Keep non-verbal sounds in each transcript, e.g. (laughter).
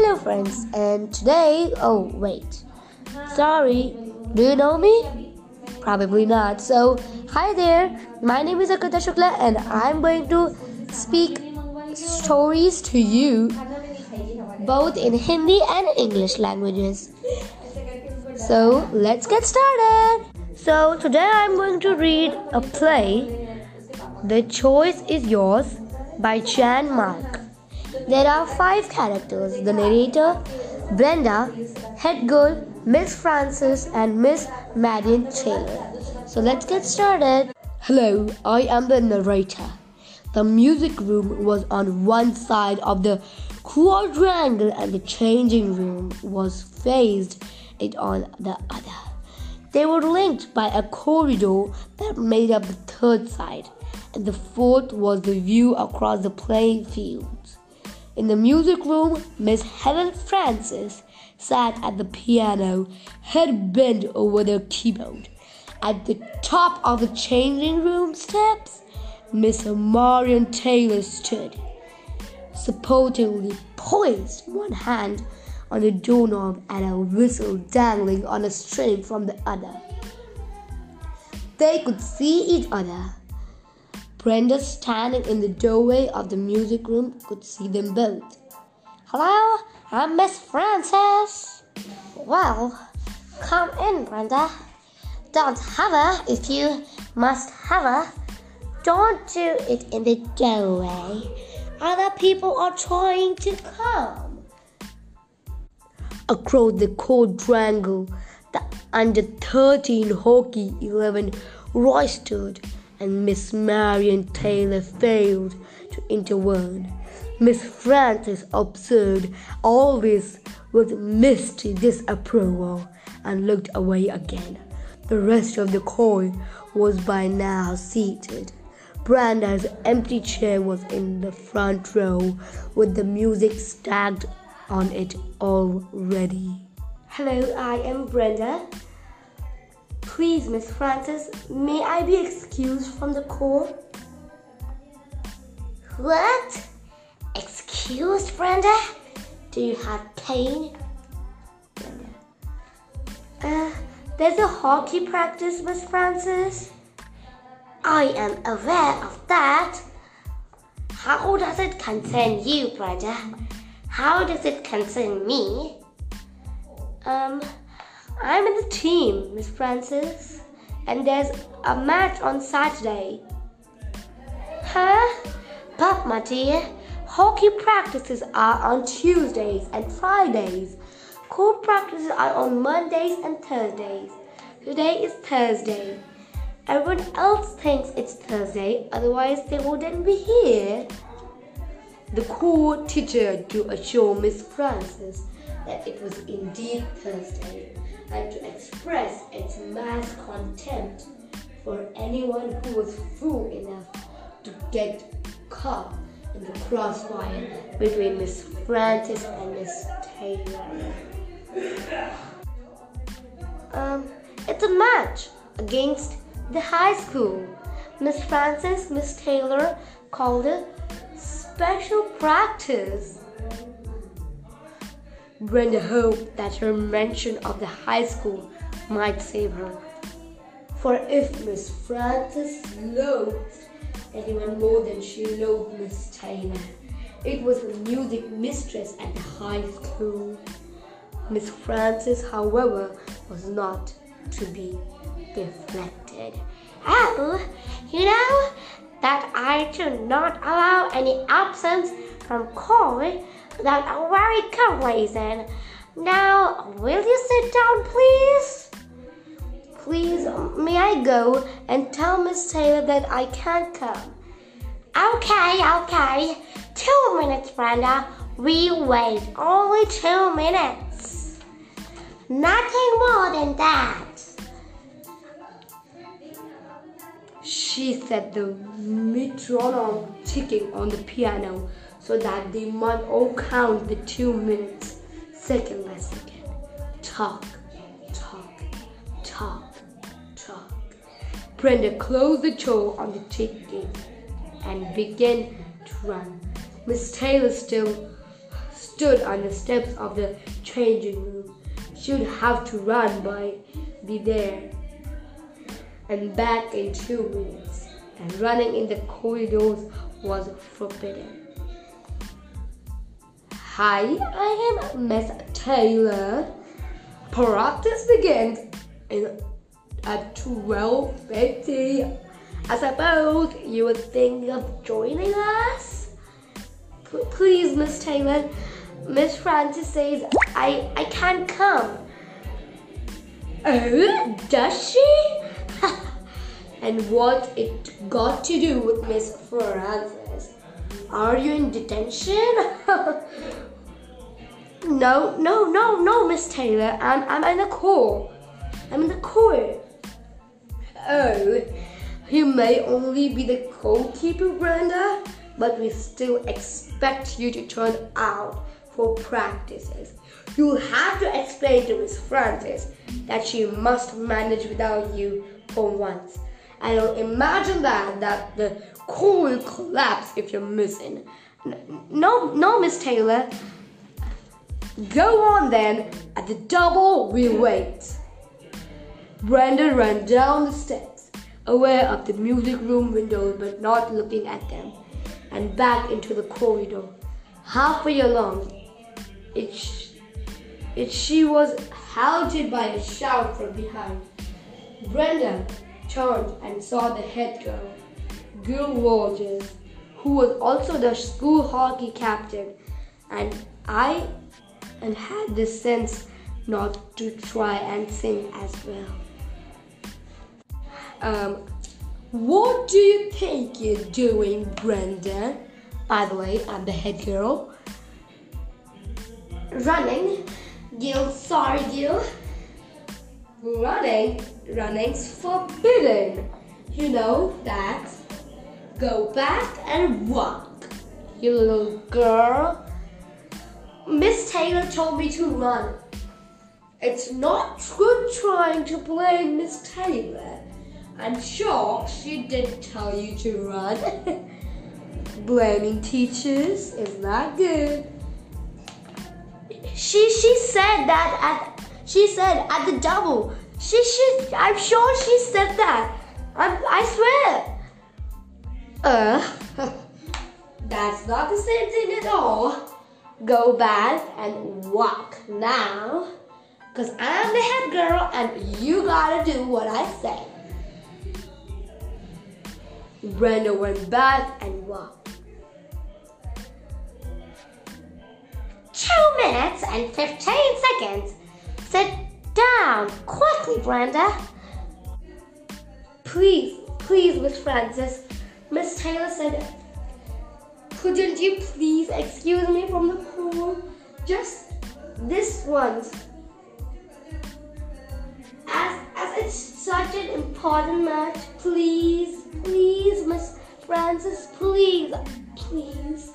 Hello, friends, and today, oh, wait, sorry, do you know me? Probably not. So, hi there, my name is Akrita Shukla, and I'm going to speak stories to you both in Hindi and English languages. So, let's get started. So, today I'm going to read a play, The Choice is Yours by Jan Mark. There are five characters the narrator, Brenda, head girl, Miss Frances, and Miss Marion Taylor. So let's get started. Hello, I am the narrator. The music room was on one side of the quadrangle, and the changing room was faced it on the other. They were linked by a corridor that made up the third side, and the fourth was the view across the playing fields. In the music room, Miss Helen Francis sat at the piano, head bent over the keyboard. At the top of the changing room steps, Miss Marion Taylor stood, supportingly poised, one hand on the doorknob and a whistle dangling on a string from the other. They could see each other Brenda, standing in the doorway of the music room, could see them both. Hello, I'm Miss Frances. Well, come in, Brenda. Don't have hover if you must have hover. Don't do it in the doorway. Other people are trying to come. Across the quadrangle, the under 13 hockey 11 roistered and Miss Marion Taylor failed to intervene. Miss Frances observed all this with misty disapproval and looked away again. The rest of the court was by now seated. Brenda's empty chair was in the front row with the music stacked on it already. Hello, I am Brenda. Please, Miss Frances, may I be excused from the court? What? Excused, Brenda? Do you have pain? Brenda. Uh, there's a hockey practice, Miss Frances. I am aware of that. How does it concern you, Brenda? How does it concern me? Um, I'm in the team, Miss Francis, and there's a match on Saturday. Huh? But, my dear, hockey practices are on Tuesdays and Fridays. Court practices are on Mondays and Thursdays. Today is Thursday. Everyone else thinks it's Thursday, otherwise, they wouldn't be here. The court teacher to assure Miss Frances that it was indeed Thursday and to express its mass contempt for anyone who was fool enough to get caught in the crossfire between Miss Francis and Miss Taylor. Um, it's a match against the high school. Miss Francis, Miss Taylor called it special practice. Brenda hoped that her mention of the high school might save her. For if Miss Frances loathed anyone more than she loathed Miss Taylor, it was the music mistress at the high school. Miss Frances, however, was not to be deflected. Oh, you know that I do not allow any absence from court that very reason. Now, will you sit down, please? Please, may I go and tell Miss Taylor that I can't come? Okay, okay. Two minutes, Brenda. We wait only two minutes. Nothing more than that. She said the metronome ticking on the piano so that they might all count the two minutes second by second. Talk, talk, talk, talk. Brenda closed the door on the ticking and began to run. Miss Taylor still stood on the steps of the changing room. She would have to run by be there and back in two minutes, and running in the corridors was forbidden. Hi, I am Miss Taylor. Practice begins in at 12.50. I suppose you were thinking of joining us? P- please, Miss Taylor. Miss Francis says I, I can't come. Oh, does she? (laughs) and what it got to do with Miss Francis? Are you in detention? (laughs) no, no, no, no, Miss Taylor. I'm, I'm in the court. I'm in the court. Oh, you may only be the goalkeeper, Brenda, but we still expect you to turn out for practices. You'll have to explain to Miss Francis that she must manage without you for once. I don't imagine that that the core will collapse if you're missing. No, no, Miss Taylor. Go on then. At the double, we wait. Brenda ran down the steps, aware of the music room windows but not looking at them, and back into the corridor. Halfway along, it, sh- it she was halted by a shout from behind. Brenda turned and saw the head girl, Gil Rogers, who was also the school hockey captain, and I and had the sense not to try and sing as well. Um, what do you think you're doing, Brenda? By the way, I'm the head girl. Running. Gil, sorry, Gil. Running. Running's forbidden. You know that. Go back and walk. You little girl. Miss Taylor told me to run. It's not good trying to blame Miss Taylor. I'm sure she did tell you to run. (laughs) Blaming teachers is not good. She she said that at she said at the double. She she I'm sure she said that. I I swear. Uh, (laughs) that's not the same thing at all. Go back and walk now. Cause I'm the head girl and you gotta do what I say. Brenda went back and walked. Two minutes and 15 seconds. Sit down quickly, Brenda. Please, please, Miss Francis. Miss Taylor said, couldn't you please excuse me from the pool? Just this once. As, as it's such an important match, please, please, Miss Francis, please, please.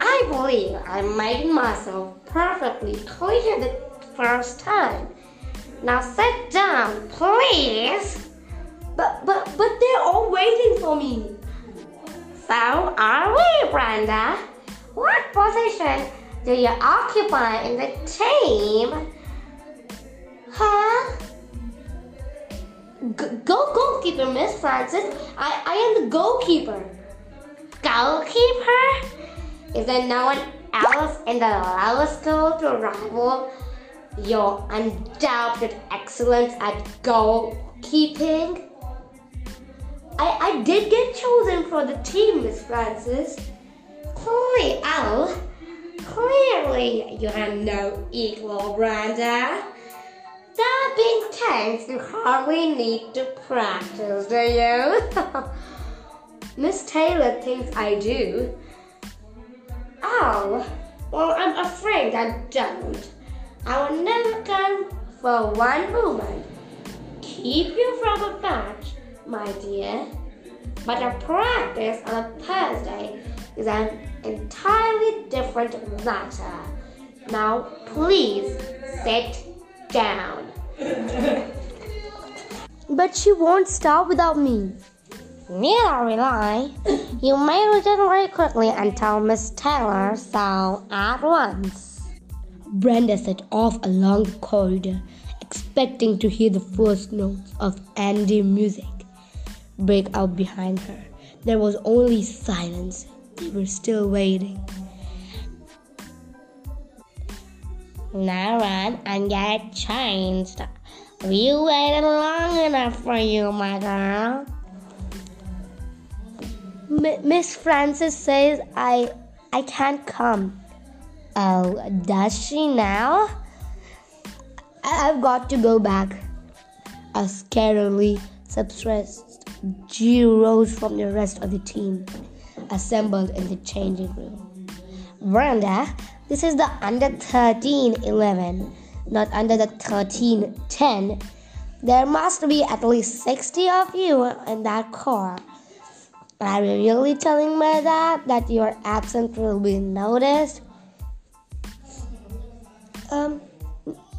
I believe I made myself perfectly clear the first time. Now sit down, please. But but but they're all waiting for me. So are we, Brenda? What position do you occupy in the team? Huh? Go goalkeeper, Miss Francis. I, I am the goalkeeper. Goalkeeper? Is there no one else in the lower school to rival your undoubted excellence at goalkeeping? I, I did get chosen for the team, Miss Francis. Clearly, oh, clearly you have no equal, Brenda. That being said, you hardly need to practice, do you? (laughs) Miss Taylor thinks I do. Oh, well, I'm afraid I don't. I will never come for one moment. Keep you from a match, my dear. But a practice on a Thursday is an entirely different matter. Now, please sit down. (laughs) but she won't stop without me. Neither will I. You may return very quickly and tell Miss Taylor so at once. Brenda set off along the corridor, expecting to hear the first notes of Andy music break out behind her. There was only silence. They were still waiting. Now run and get changed. We waited long enough for you, my girl. M- Miss Frances says I I can't come. Oh, does she now? I- I've got to go back. A scarily suppressed G rose from the rest of the team, assembled in the changing room. Brenda, this is the under 13 11, not under the 13 10. There must be at least 60 of you in that car. Are you really telling me that that your absence will be noticed? Um,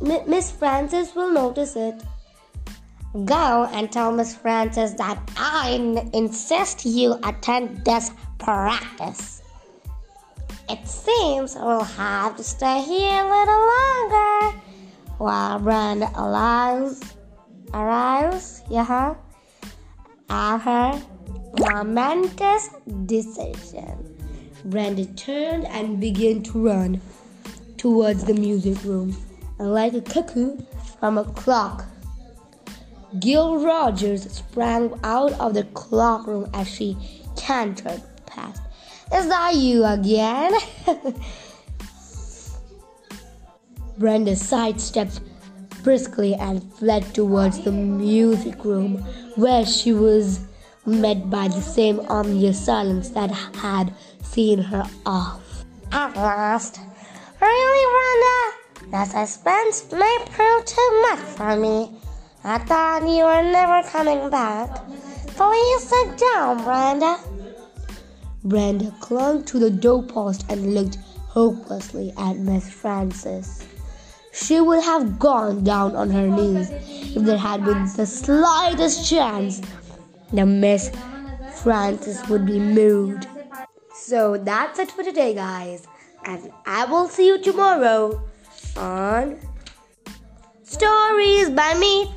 M- Miss Francis will notice it. Go and tell Miss Frances that I insist you attend this practice. It seems we'll have to stay here a little longer while Brenda arrives. Arrives, yeah, at her momentous decision. Brenda turned and began to run towards the music room, and like a cuckoo from a clock. Gil Rogers sprang out of the clock room as she cantered past. Is that you again? (laughs) Brenda sidestepped briskly and fled towards the music room, where she was met by the same ominous silence that had seen her off. At last. Really, Brenda? The suspense may prove too much for me. I thought you were never coming back. Please sit down, Brenda. Brenda clung to the doorpost and looked hopelessly at Miss Frances. She would have gone down on her knees if there had been the slightest chance that Miss Frances would be moved. So that's it for today, guys. And I will see you tomorrow on Stories by me.